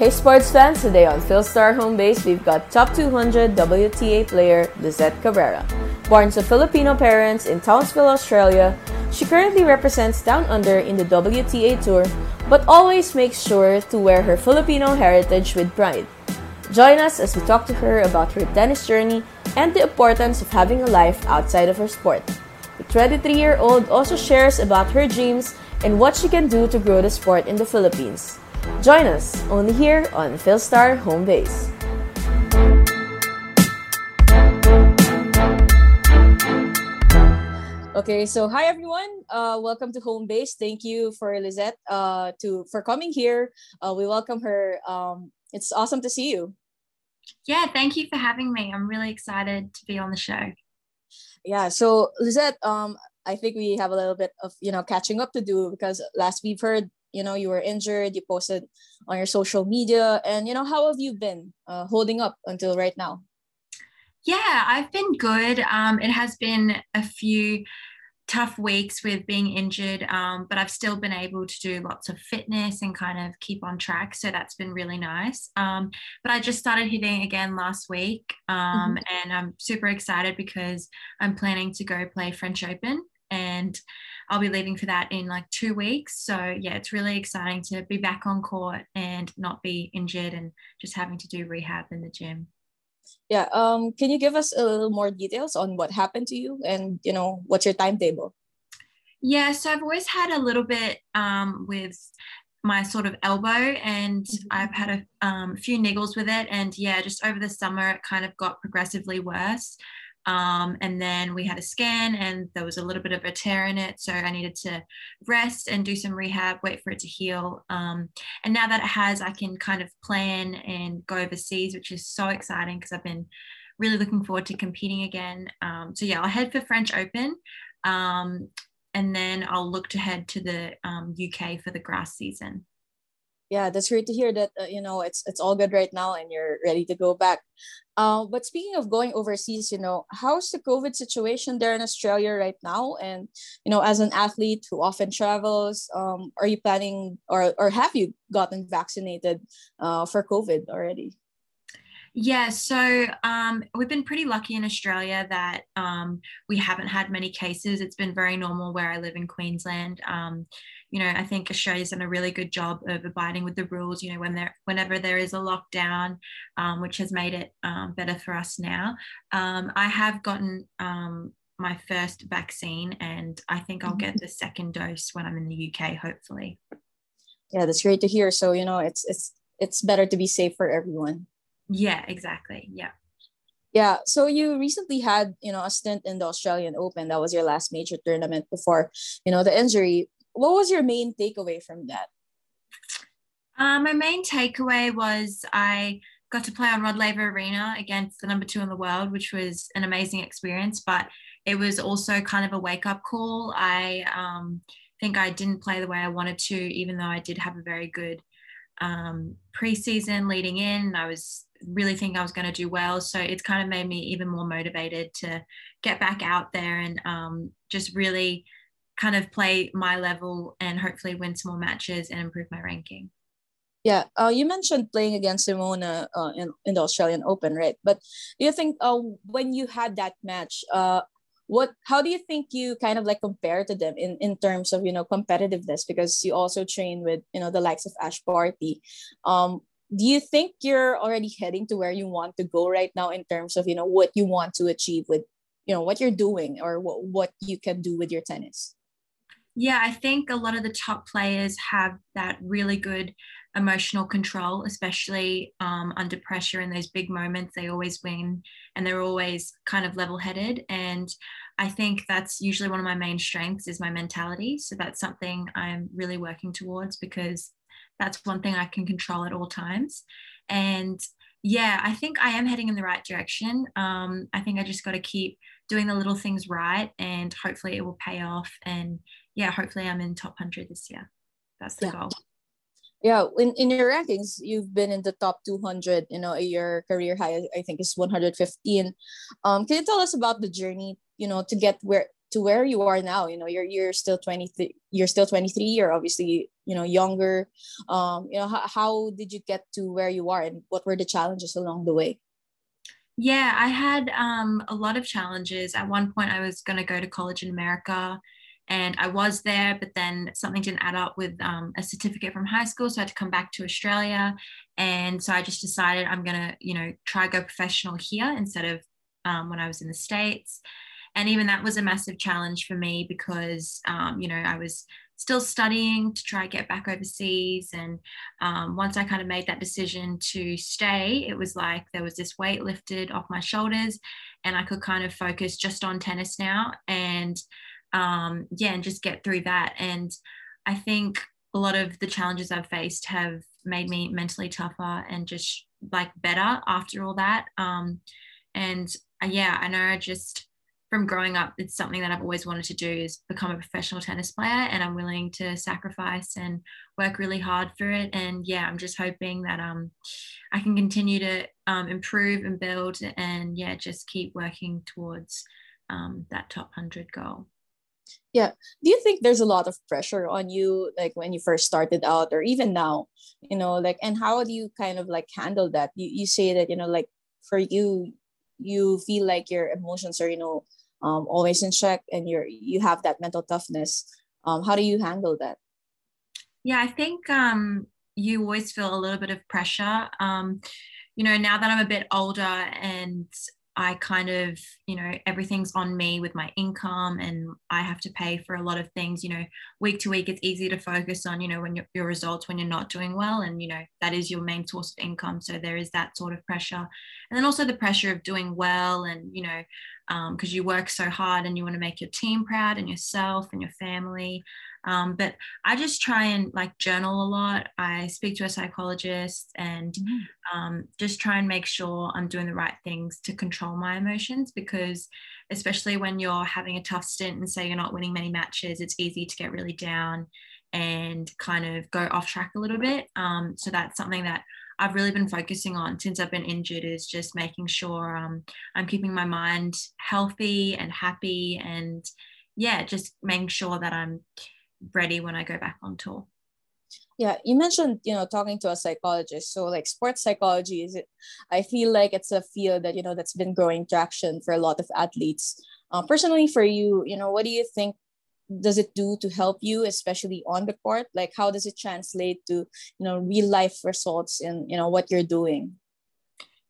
Hey sports fans, today on Philstar Home Base, we've got top 200 WTA player Lizette Cabrera. Born to Filipino parents in Townsville, Australia, she currently represents Down Under in the WTA Tour, but always makes sure to wear her Filipino heritage with pride. Join us as we talk to her about her tennis journey and the importance of having a life outside of her sport. The 23 year old also shares about her dreams and what she can do to grow the sport in the Philippines. Join us only here on Philstar Home Base. Okay, so hi everyone. Uh, welcome to Home Base. Thank you for Lizette uh, to for coming here. Uh, we welcome her. Um, it's awesome to see you. Yeah, thank you for having me. I'm really excited to be on the show. Yeah, so Lizette, um, I think we have a little bit of you know catching up to do because last we've heard you know you were injured you posted on your social media and you know how have you been uh, holding up until right now? Yeah i've been good. Um, it has been a few tough weeks with being injured um, but i've still been able to do lots of fitness and kind of keep on track so that's been really nice. Um, but i just started hitting again last week um, mm-hmm. and i'm super excited because i'm planning to go play french open and I'll be leaving for that in like two weeks. So yeah, it's really exciting to be back on court and not be injured and just having to do rehab in the gym. Yeah. Um, can you give us a little more details on what happened to you and you know what's your timetable? Yeah, so I've always had a little bit um, with my sort of elbow and mm-hmm. I've had a um, few niggles with it. And yeah, just over the summer, it kind of got progressively worse. Um, and then we had a scan and there was a little bit of a tear in it. So I needed to rest and do some rehab, wait for it to heal. Um, and now that it has, I can kind of plan and go overseas, which is so exciting because I've been really looking forward to competing again. Um, so yeah, I'll head for French Open. Um, and then I'll look to head to the UK um, for the grass season yeah that's great to hear that uh, you know it's it's all good right now and you're ready to go back. Uh, but speaking of going overseas you know how's the covid situation there in australia right now? And you know as an athlete who often travels um, are you planning or or have you gotten vaccinated uh, for covid already yeah, so um, we've been pretty lucky in Australia that um, we haven't had many cases. It's been very normal where I live in Queensland. Um, you know, I think Australia's done a really good job of abiding with the rules. You know, when there, whenever there is a lockdown, um, which has made it um, better for us now. Um, I have gotten my first vaccine, and I think I'll get mm-hmm. the second dose when I'm in the UK, hopefully. Yeah, that's great to hear. So you know, it's it's it's better to be safe for everyone. Yeah, exactly. Yeah. Yeah. So you recently had, you know, a stint in the Australian Open. That was your last major tournament before, you know, the injury. What was your main takeaway from that? Um, my main takeaway was I got to play on Rod Laver Arena against the number two in the world, which was an amazing experience. But it was also kind of a wake up call. I um, think I didn't play the way I wanted to, even though I did have a very good um, preseason leading in. I was really think I was going to do well. So it's kind of made me even more motivated to get back out there and um, just really kind of play my level and hopefully win some more matches and improve my ranking. Yeah, uh, you mentioned playing against Simona uh, in, in the Australian Open, right? But do you think uh, when you had that match, uh, what how do you think you kind of like compare to them in in terms of you know competitiveness because you also train with you know the likes of Ash Barty um do you think you're already heading to where you want to go right now in terms of you know what you want to achieve with you know what you're doing or what, what you can do with your tennis? Yeah i think a lot of the top players have that really good emotional control especially um, under pressure in those big moments. They always win and they're always kind of level headed and i think that's usually one of my main strengths is my mentality. So that's something i'm really working towards because that's one thing I can control at all times. And yeah, I think I am heading in the right direction. Um, I think I just got to keep doing the little things right and hopefully it will pay off. And yeah, hopefully I'm in top 100 this year. That's the yeah. goal. Yeah, in, in your rankings, you've been in the top 200, you know, your career high, I think, is 115. Um, can you tell us about the journey, you know, to get where to where you are now you know you're you're still 23 you're still 23 you're obviously you know younger. Um you know how, how did you get to where you are and what were the challenges along the way? Yeah i had um a lot of challenges. At one point i was going to go to college in america and I was there, but then something didn't add up with um, a certificate from high school, so I had to come back to Australia, and so I just decided I'm gonna, you know, try go professional here instead of um, when I was in the states, and even that was a massive challenge for me because um, you know I was still studying to try get back overseas. And um, once i kind of made that decision to stay it was like there was this weight lifted off my shoulders and i could kind of focus just on tennis now and um, yeah and just get through that. And i think a lot of the challenges i've faced have made me mentally tougher and just like better after all that. Um, and uh, yeah i know i just from growing up, it's something that I've always wanted to do is become a professional tennis player, and I'm willing to sacrifice and work really hard for it. And yeah, I'm just hoping that um, I can continue to um, improve and build, and yeah, just keep working towards um, that top hundred goal. Yeah. Do you think there's a lot of pressure on you, like when you first started out, or even now? You know, like, and how do you kind of like handle that? You you say that you know, like for you, you feel like your emotions are you know um, always in check and you're you have that mental toughness um, how do you handle that? Yeah i think um, you always feel a little bit of pressure. Um, you know now that i'm a bit older and I kind of, you know, everything's on me with my income and I have to pay for a lot of things, you know, week to week, it's easy to focus on, you know, when your, results, when you're not doing well. And, you know, that is your main source of income. So there is that sort of pressure. And then also the pressure of doing well and, you know, because um, you work so hard and you want to make your team proud and yourself and your family. Um, but I just try and like journal a lot. I speak to a psychologist and mm-hmm. um, just try and make sure I'm doing the right things to control my emotions because, especially when you're having a tough stint and say you're not winning many matches, it's easy to get really down and kind of go off track a little bit. Um, so that's something that I've really been focusing on since I've been injured is just making sure um, I'm keeping my mind healthy and happy and yeah, just making sure that I'm ready when I go back on tour. Yeah, you mentioned, you know, talking to a psychologist. So like sports psychology is it I feel like it's a field that, you know, that's been growing traction for a lot of athletes. Uh, personally for you, you know, what do you think does it do to help you especially on the court like how does it translate to you know real life results in you know what you're doing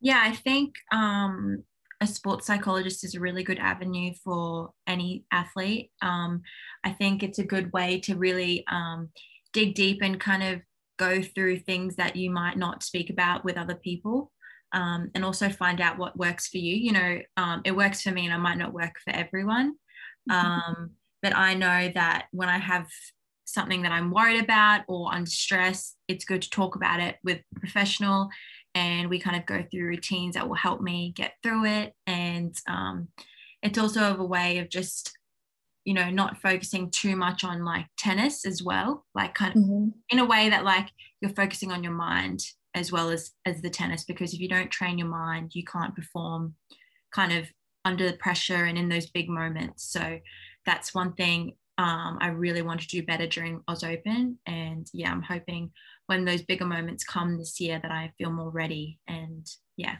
yeah i think um a sports psychologist is a really good avenue for any athlete. Um, I think it's a good way to really um, dig deep and kind of go through things that you might not speak about with other people. Um, and also find out what works for you. You know, um, it works for me and it might not work for everyone. Mm-hmm. Um, but I know that when I have something that I'm worried about or under stress, it's good to talk about it with a professional and we kind of go through routines that will help me get through it and um, it's also a way of just you know not focusing too much on like tennis as well like kind of mm-hmm. in a way that like you're focusing on your mind as well as as the tennis because if you don't train your mind you can't perform kind of under the pressure and in those big moments so that's one thing um, I really want to do better during Oz Open and yeah I'm hoping when those bigger moments come this year that I feel more ready and yeah.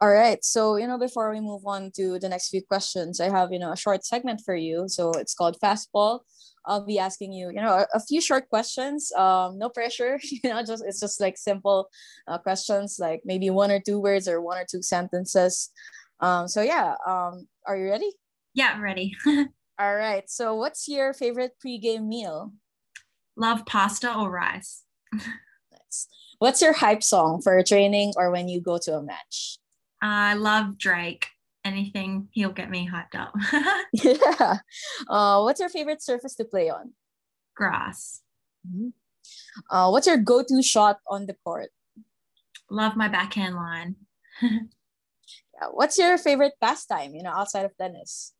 All right. So, you know, before we move on to the next few questions, I have, you know, a short segment for you. So it's called Fastball. I'll be asking you, you know, a, few short questions. Um, no pressure, you know, just it's just like simple uh, questions, like maybe one or two words or one or two sentences. Um, so yeah, um, are you ready? Yeah, I'm ready. All right. So what's your favorite pregame meal? Love pasta or rice. nice. What's your hype song for training or when you go to a match? I love Drake. Anything he'll get me hyped up. yeah. Uh, what's your favorite surface to play on? Grass. Mm-hmm. Uh, what's your go-to shot on the court? Love my backhand line. yeah. What's your favorite pastime? You know, outside of tennis.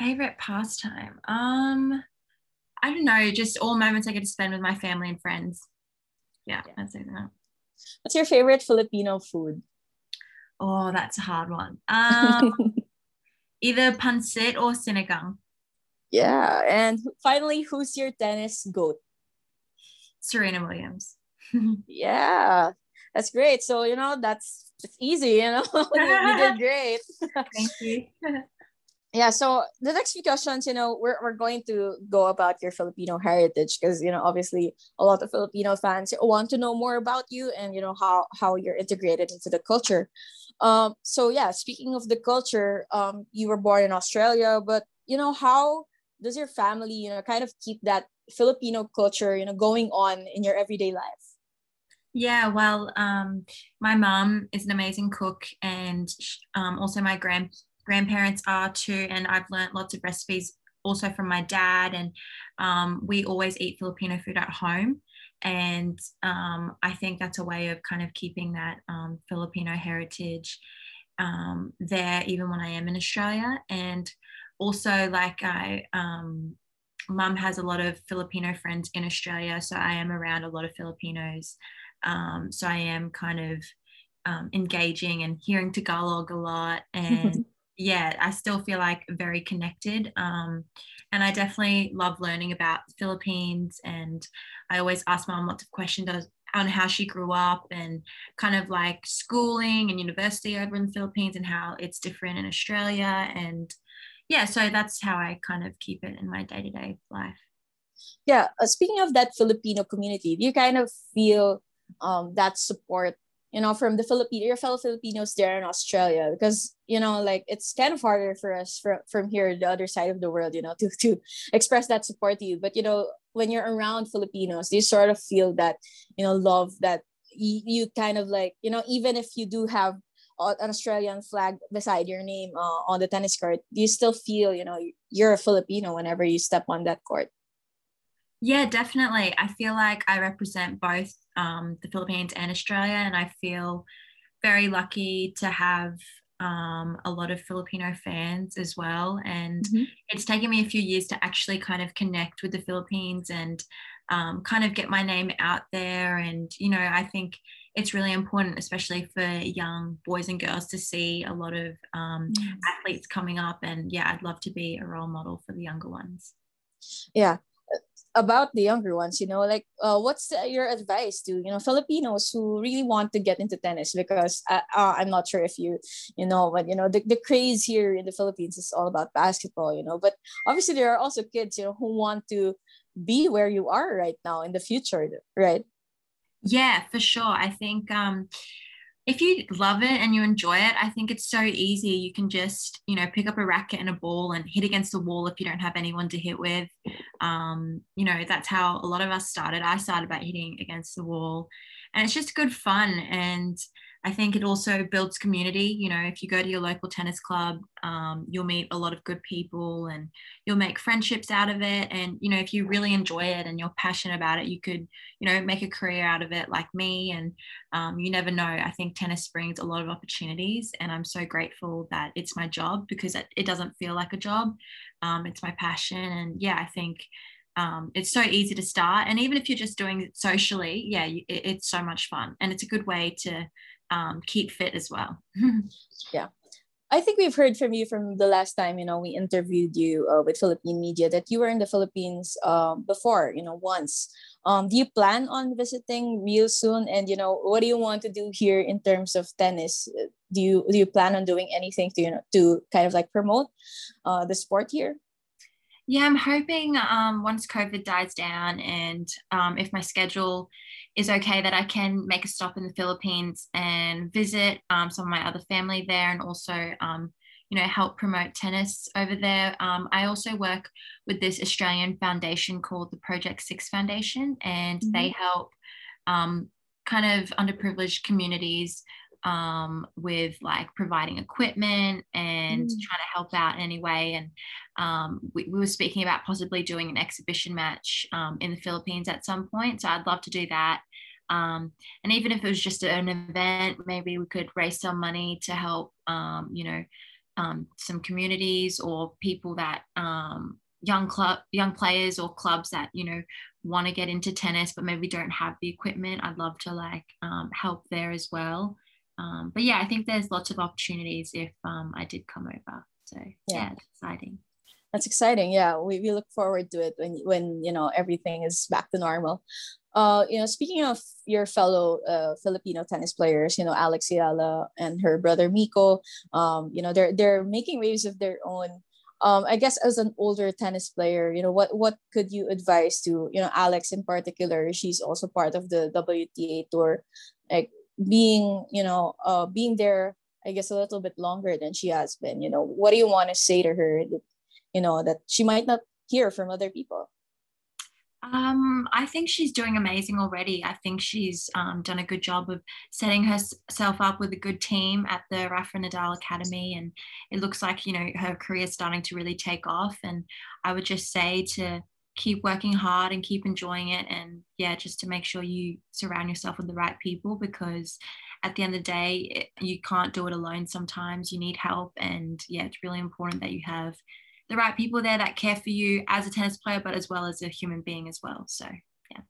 Favorite pastime. Um, I don't know, just all moments I get to spend with my family and friends. Yeah, yeah. I'd say that. What's your favorite Filipino food? Oh, that's a hard one. Um, Either Pansit or Sinigang. Yeah. And finally, who's your tennis goat? Serena Williams. yeah. That's great. So, you know, that's it's easy, you know. you did great. Thank you. Yeah so the next few questions you know we're, we're going to go about your filipino heritage because you know obviously a lot of filipino fans want to know more about you and you know how how you're integrated into the culture. Um so yeah speaking of the culture um you were born in australia but you know how does your family you know kind of keep that filipino culture you know going on in your everyday life? Yeah, well, um, my mom is an amazing cook, and um, also my grand grandparents are too. And I've learned lots of recipes also from my dad. And um, we always eat Filipino food at home. And um, I think that's a way of kind of keeping that um, Filipino heritage um, there, even when I am in Australia. And also, like, I, um, mum has a lot of Filipino friends in Australia. So I am around a lot of Filipinos. Um, so I am kind of engaging and hearing Tagalog a lot and yeah, I still feel like very connected. Um, and I definitely love learning about the Philippines. And I always ask mom lots of questions on how she grew up and kind of like schooling and university over in the Philippines and how it's different in Australia. And yeah, so that's how I kind of keep it in my day to day life. Yeah, uh, speaking of that Filipino community, do you kind of feel um, that support you know, from the Filipino, your fellow Filipinos there in Australia, because you know, like it's kind of harder for us from from here, the other side of the world, you know, to to express that support to you. But you know, when you're around Filipinos, you sort of feel that, you know, love that you, you kind of like, you know, even if you do have an Australian flag beside your name uh, on the tennis court, you still feel, you know, you're a Filipino whenever you step on that court. Yeah, definitely. I feel like I represent both um, the Philippines and Australia, and I feel very lucky to have um, a lot of Filipino fans as well. And mm-hmm. it's taken me a few years to actually kind of connect with the Philippines and um, kind of get my name out there. And, you know, I think it's really important, especially for young boys and girls, to see a lot of um, yes. athletes coming up. And yeah, I'd love to be a role model for the younger ones. Yeah, about the younger ones you know like uh, what's your advice to you know filipinos who really want to get into tennis? Because uh, uh, i'm not sure if you you know but you know the, the craze here in the philippines is all about basketball you know but obviously there are also kids you know who want to be where you are right now in the future right? Yeah for sure. I think um if you love it and you enjoy it, I think it's so easy. You can just, you know, pick up a racket and a ball and hit against the wall if you don't have anyone to hit with. Um, you know, that's how a lot of us started. I started by hitting against the wall, and it's just good fun. And I think it also builds community. You know, if you go to your local tennis club, um, you'll meet a lot of good people and you'll make friendships out of it. And, you know, if you really enjoy it and you're passionate about it, you could, you know, make a career out of it like me. And um, you never know. I think tennis brings a lot of opportunities. And I'm so grateful that it's my job because it, it doesn't feel like a job. Um, it's my passion. And yeah, I think um, it's so easy to start and even if you're just doing it socially yeah it, it's so much fun and it's a good way to um, keep fit as well. yeah. I think we've heard from you from the last time, you know, we interviewed you uh, with Philippine media that you were in the Philippines um, before, you know, once. Um, do you plan on visiting real soon? And, you know, what do you want to do here in terms of tennis? Do you, do you plan on doing anything to, you know, to kind of like promote uh, the sport here? Yeah, I'm hoping um, once COVID dies down and um, if my schedule is okay, that I can make a stop in the Philippines and visit um, some of my other family there and also, um, you know, help promote tennis over there. Um, I also work with this Australian foundation called the Project Six Foundation, and mm-hmm. they help um, kind of underprivileged communities um, with like providing equipment and mm. trying to help out in any way. And um, we, we, were speaking about possibly doing an exhibition match um, in the Philippines at some point. So I'd love to do that. Um, and even if it was just an event, maybe we could raise some money to help, um, you know, um, some communities or people that young club young players or clubs that you know want to get into tennis but maybe don't have the equipment i'd love to like um, help there as well um, but yeah, I think there's lots of opportunities if um, I did come over. So yeah, yeah exciting. That's exciting. Yeah, we, we look forward to it when when you know everything is back to normal. Uh, you know, speaking of your fellow uh, Filipino tennis players, you know Alex Eala and her brother Miko, um, you know they're they're making waves of their own um, I guess as an older tennis player, you know, what what could you advise to you know Alex in particular? She's also part of the WTA tour, like being you know uh, being there. I guess a little bit longer than she has been. You know, what do you want to say to her that you know that she might not hear from other people? Um, I think she's doing amazing already. I think she's um, done a good job of setting herself up with a good team at the Rafa Nadal Academy, and it looks like you know her career is starting to really take off. And I would just say to keep working hard and keep enjoying it, and yeah, just to make sure you surround yourself with the right people because at the end of the day, it, you can't do it alone. Sometimes you need help, and yeah, it's really important that you have the right people there that care for you as a tennis player, but as well as a human being as well. So yeah.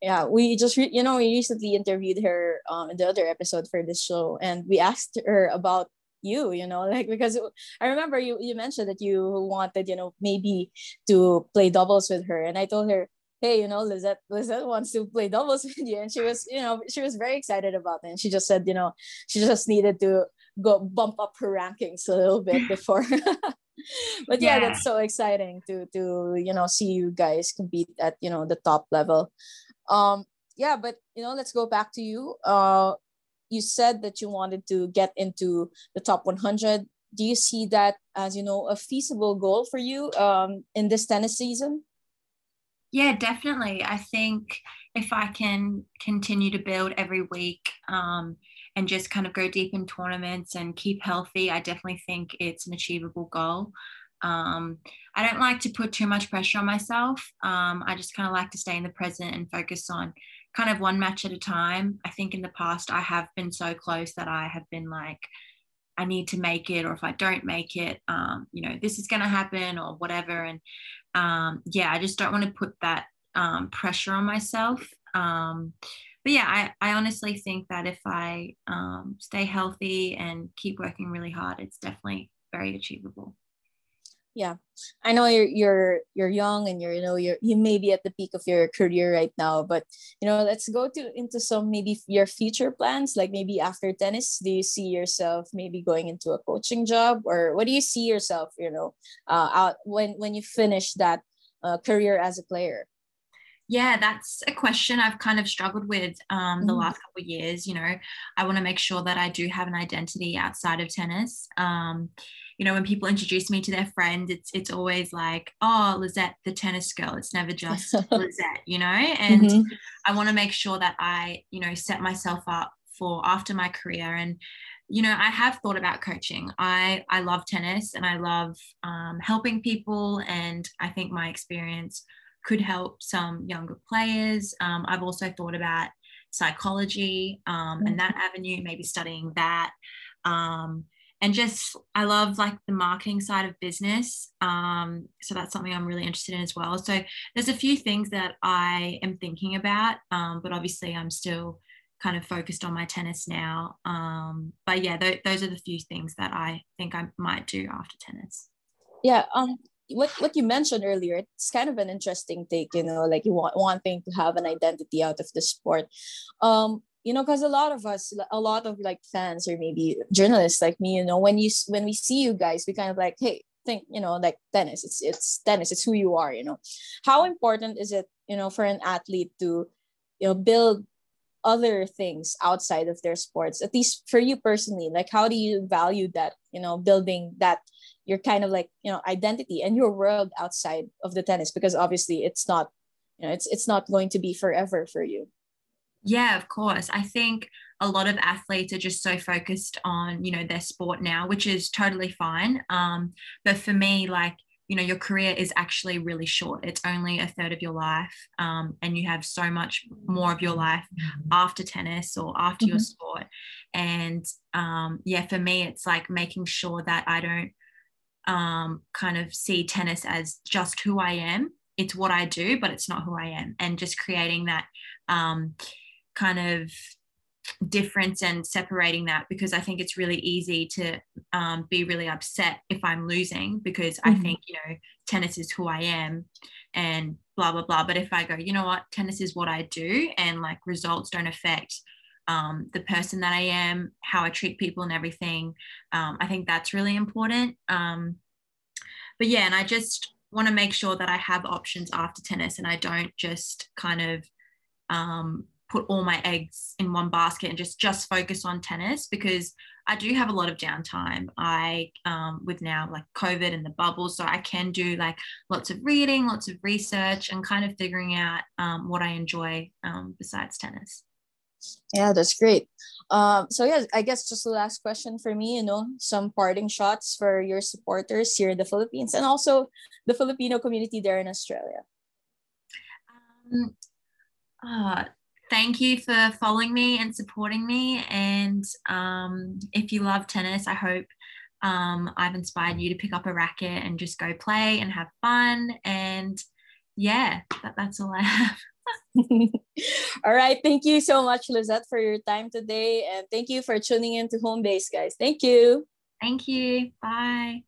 Yeah, we just re- you know we recently interviewed her um, in the other episode for this show, and we asked her about you you know like because i remember you you mentioned that you wanted you know maybe to play doubles with her. And i told her hey you know lizette lizette wants to play doubles with you. And she was you know she was very excited about it. And she just said you know she just needed to go bump up her rankings a little bit before. But yeah, yeah, that's so exciting to to you know see you guys compete at you know the top level. Um yeah but you know let's go back to you. Uh you said that you wanted to get into the top 100 do you see that as you know a feasible goal for you um in this tennis season yeah definitely i think if i can continue to build every week um and just kind of go deep in tournaments and keep healthy, I definitely think it's an achievable goal. Um, I don't like to put too much pressure on myself. Um, I just kind of like to stay in the present and focus on kind of one match at a time. I think in the past I have been so close that I have been like, I need to make it, or if I don't make it, um, you know, this is going to happen or whatever. And um, yeah, I just don't want to put that um, pressure on myself. Um, but yeah, I, I honestly think that if I um, stay healthy and keep working really hard, it's definitely very achievable. Yeah, I know you're you're you're young and you're you know you're you may be at the peak of your career right now, but you know let's go to into some maybe your future plans. Like maybe after tennis, do you see yourself maybe going into a coaching job, or what do you see yourself? You know, uh, out when when you finish that uh, career as a player. Yeah, that's a question I've kind of struggled with um, the mm. last couple of years. You know, I want to make sure that I do have an identity outside of tennis. Um, you know, when people introduce me to their friends, it's it's always like, oh, Lizette, the tennis girl. It's never just Lizette, you know. And mm-hmm. I want to make sure that I, you know, set myself up for after my career and you know i have thought about coaching i i love tennis and i love um, helping people and i think my experience could help some younger players. Um, I've also thought about psychology um, and that avenue, maybe studying that. Um, and just, I love like the marketing side of business. Um, so that's something I'm really interested in as well. So there's a few things that I am thinking about, um, but obviously I'm still kind of focused on my tennis now. Um, but yeah, th- those are the few things that I think I might do after tennis. Yeah, um, what what you mentioned earlier it's kind of an interesting take you know like you want wanting to have an identity out of the sport. Um you know because a lot of us a lot of like fans or maybe journalists like me you know when you when we see you guys we kind of like hey think you know like tennis it's it's tennis it's who you are you know. How important is it you know for an athlete to you know build other things outside of their sports at least for you personally? Like how do you value that you know building that your kind of like you know identity and your world outside of the tennis because obviously it's not you know it's it's not going to be forever for you. Yeah of course. I think a lot of athletes are just so focused on you know their sport now which is totally fine. Um, but for me like you know your career is actually really short. It's only a third of your life. Um, and you have so much more of your life after tennis or after mm-hmm. your sport. And um, yeah for me it's like making sure that i don't um, kind of see tennis as just who I am. It's what I do, but it's not who I am. And just creating that um, kind of difference and separating that because I think it's really easy to um, be really upset if I'm losing because mm-hmm. I think, you know, tennis is who I am and blah, blah, blah. But if I go, you know what, tennis is what I do and like results don't affect um, the person that I am, how I treat people and everything, um, I think that's really important. Um, but yeah, and I just want to make sure that I have options after tennis and I don't just kind of um, put all my eggs in one basket and just just focus on tennis because I do have a lot of downtime. I um, with now like COVID and the bubble, so I can do like lots of reading, lots of research, and kind of figuring out um, what I enjoy um, besides tennis. Yeah, that's great. Um, so yeah, I guess just the last question for me, you know, some parting shots for your supporters here in the Philippines and also the Filipino community there in Australia. Um, uh, thank you for following me and supporting me. And um, if you love tennis, I hope um, I've inspired you to pick up a racket and just go play and have fun. And yeah, that, that's all I have. all right. Thank you so much, Lizette, for your time today. And thank you for tuning in to Home Base, guys. Thank you. Thank you. Bye.